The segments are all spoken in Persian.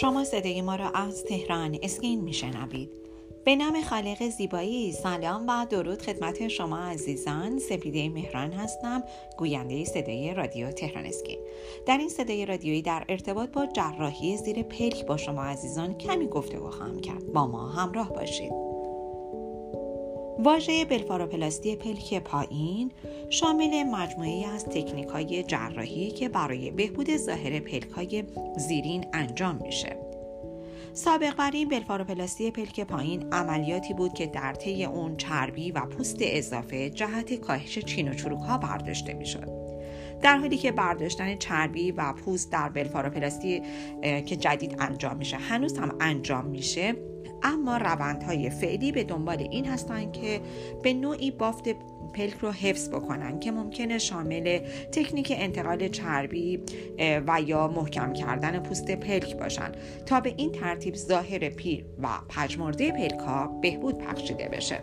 شما صدای ما را از تهران اسکین میشنوید. به نام خالق زیبایی سلام و درود خدمت شما عزیزان. سپیده مهران هستم گوینده صدای رادیو تهران اسکین. در این صدای رادیویی در ارتباط با جراحی زیر پلک با شما عزیزان کمی گفته خواهم کرد. با ما همراه باشید. واژه بلفاروپلاستی پلک پایین شامل مجموعه از تکنیک های جراحی که برای بهبود ظاهر پلک های زیرین انجام میشه. سابق بر این بلفاروپلاستی پلک پایین عملیاتی بود که در طی اون چربی و پوست اضافه جهت کاهش چین و چروک ها برداشته می‌شد. در حالی که برداشتن چربی و پوست در بلفاروپلاستی که جدید انجام میشه. هنوز هم انجام میشه. اما روندهای فعلی به دنبال این هستند که به نوعی بافت پلک رو حفظ بکنن که ممکنه شامل تکنیک انتقال چربی و یا محکم کردن پوست پلک باشن. تا به این ترتیب ظاهر پیر و پجمرده پلک ها بهبود بخشیده بشه.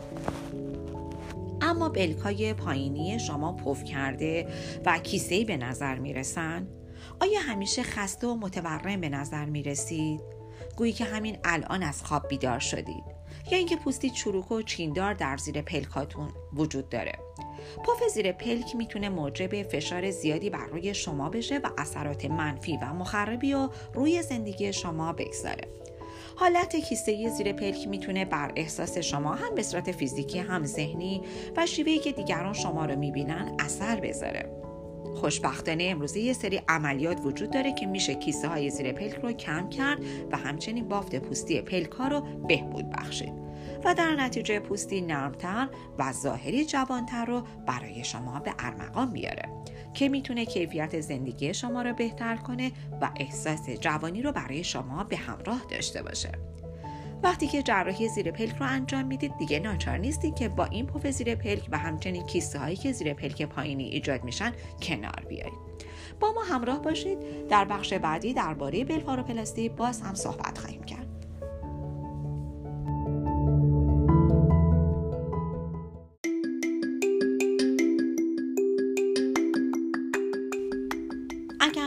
اما پلک های پایینی شما پف کرده و کیسه‌ای به نظر می‌رسن؟ آیا همیشه خسته و متورم به نظر می‌رسید؟ گویی که همین الان از خواب بیدار شدید. یا اینکه پوستی چروک و چیندار در زیر پلکاتون وجود داره. پف زیر پلک می‌تونه موجب فشار زیادی بر روی شما بشه و اثرات منفی و مخربی و روی زندگی شما بگذاره. حالت کیسه زیر پلک می‌تونه بر احساس شما هم به صورت فیزیکی هم ذهنی و شیوهی که دیگران شما رو می‌بینن اثر بذاره. خوشبختانه امروزه یه سری عملیات وجود داره که میشه کیسه های زیر پلک رو کم کرد و همچنین بافت پوستی پلک ها رو بهبود بخشید. و در نتیجه پوستی نرمتر و ظاهری جوانتر رو برای شما به ارمغان میاره که می‌تونه کیفیت زندگی شما رو بهتر کنه و احساس جوانی رو برای شما به همراه داشته باشه. وقتی که جراحی زیر پلک رو انجام می‌دید دیگه ناچار نیستید که با این پف زیر پلک و همچنین کیسه هایی که زیر پلک پایینی ایجاد میشن کنار بیایید. با ما همراه باشید. در بخش بعدی درباره بلفاروپلاستی باز هم صحبت خواهیم کرد.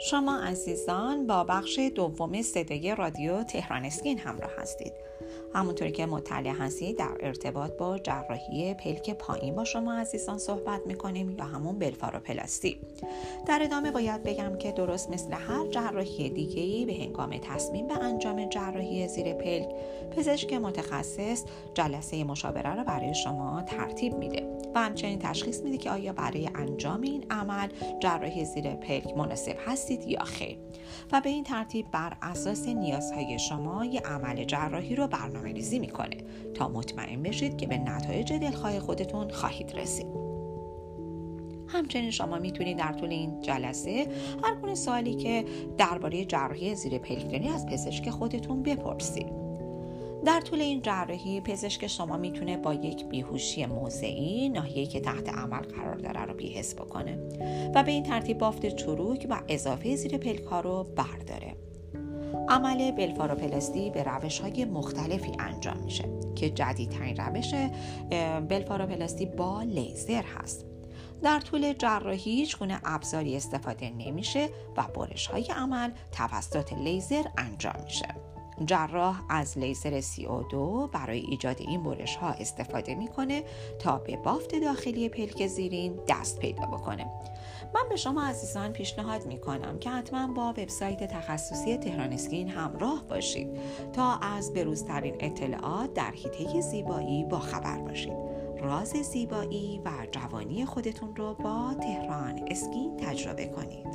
شما عزیزان با بخش دوم صدای رادیو تهران اسکین همراه هستید. همونطوری که مطلع هستید در ارتباط با جراحی پلک پایین با شما عزیزان صحبت می‌کنیم یا همون بلفاروپلاستی. در ادامه باید بگم که درست مثل هر جراحی دیگه ای به هنگام تصمیم به انجام جراحی زیر پلک پزشک متخصص جلسه مشاوره را برای شما ترتیب میده. و همچنین تشخیص میده که آیا برای انجام این عمل جراحی زیر پلک مناسب هستید یا خیر. و به این ترتیب بر اساس نیازهای شما یه عمل جراحی رو برنامه ریزی می‌کنه. تا مطمئن بشید که به نتایج دلخواه خودتون خواهید رسید. همچنین شما می‌تونید در طول این جلسه هر گونه سوالی که درباره جراحی زیر پلک از پزشک خودتون بپرسید. در طول این جراحی پزشک شما می‌تونه با یک بیهوشی موضعی ناحیه‌ای که تحت عمل قرار داره رو بیهس بکنه و به این ترتیب بافت چروک و اضافه زیر پلک ها رو برداره. عمل بلفاروپلاستی به روش های مختلفی انجام میشه که جدیدترین روش بلفاروپلاستی با لیزر هست. در طول جراحی هیچ گونه ابزاری استفاده نمیشه و برش های عمل توسط لیزر انجام میشه. جراح از لیزر CO2 برای ایجاد این برش ها استفاده می‌کنه تا به بافت داخلی پلک زیرین دست پیدا بکنه. من به شما عزیزان پیشنهاد می‌کنم که حتما با وبسایت تخصصی تهران اسکین همراه باشید تا از بروزترین اطلاعات در حیطه زیبایی با خبر باشید. راز زیبایی و جوانی خودتون رو با تهران اسکین تجربه کنید.